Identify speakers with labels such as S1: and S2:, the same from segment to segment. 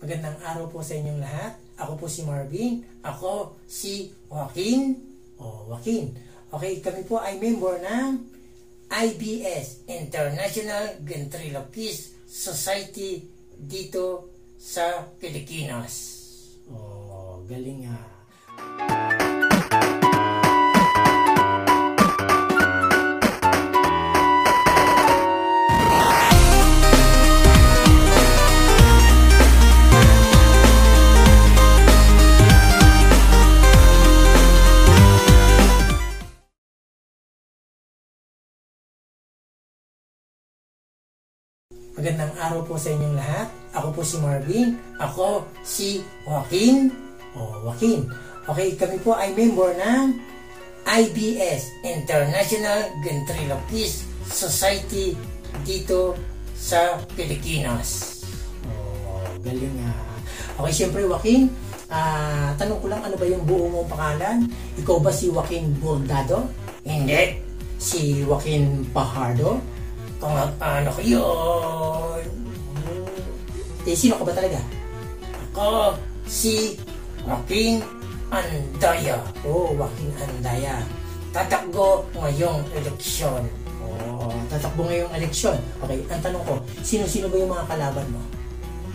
S1: Magandang araw po sa inyong lahat. Ako po si Marvin. Ako si Joaquin. O, Joaquin. Okay, kami po ay member ng IBS, International Ventriloquist Society dito sa Pilipinas. Oh, galing nga. Magandang araw po sa inyong lahat. Ako po si Marvin. Ako si Joaquin. O, Joaquin. Okay, kami po ay member ng IBS, International Ventriloquist Society dito sa Pilipinas. Oh, galing nga. Okay, siyempre Joaquin, ah, tanong ko lang ano ba yung buo mong pangalan? Ikaw ba si Joaquin Bordado? Hindi. Si Joaquin Pajardo? Kung ano ko yun? Eh, sino ka ba talaga? Ako, si Joaquin Andaya. Oo, oh, Joaquin Andaya. Tatakbo ngayong eleksyon. Oo, oh, tatakbo ngayong eleksyon. Okay, ang tanong ko, sino-sino ba yung mga kalaban mo?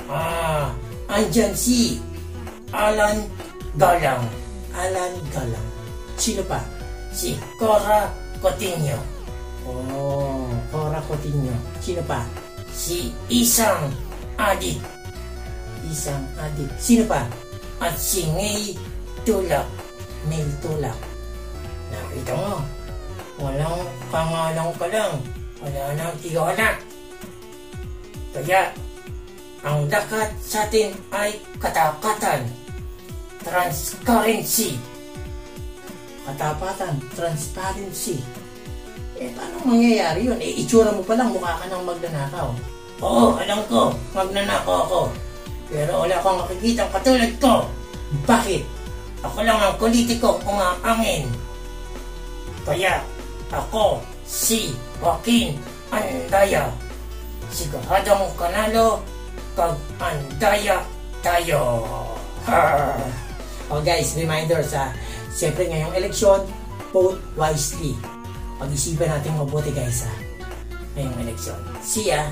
S1: Ah, andyan si Alan Galang. Alan Galang. Sino pa? Si Cora Coutinho. Oh, Cora Coutinho. Sino pa? Si Isang Adik. Isang Adik. Sino pa? At si Ngay Tulak. May Tulak. Nakita mo, walang pangalang ka lang. Wala nang tiwala. Kaya, ang dakat sa atin ay katakatan. Transparency. Katapatan, transparency. Eh, paano mangyayari yun? Eh, itsura mo pa lang, mukha ka ng magnanakaw. Oo, alam ko, magnanakaw ako. Pero wala akong makikita katulad ko. Bakit? Ako lang ang politiko umaangin. Kaya, ako, si Joaquin Andaya. Siguradong kanalo, kag Andaya tayo. oh guys, reminder sa, siyempre ngayong eleksyon, vote wisely pag-isipan natin mabuti guys ha ngayong eleksyon. See ya!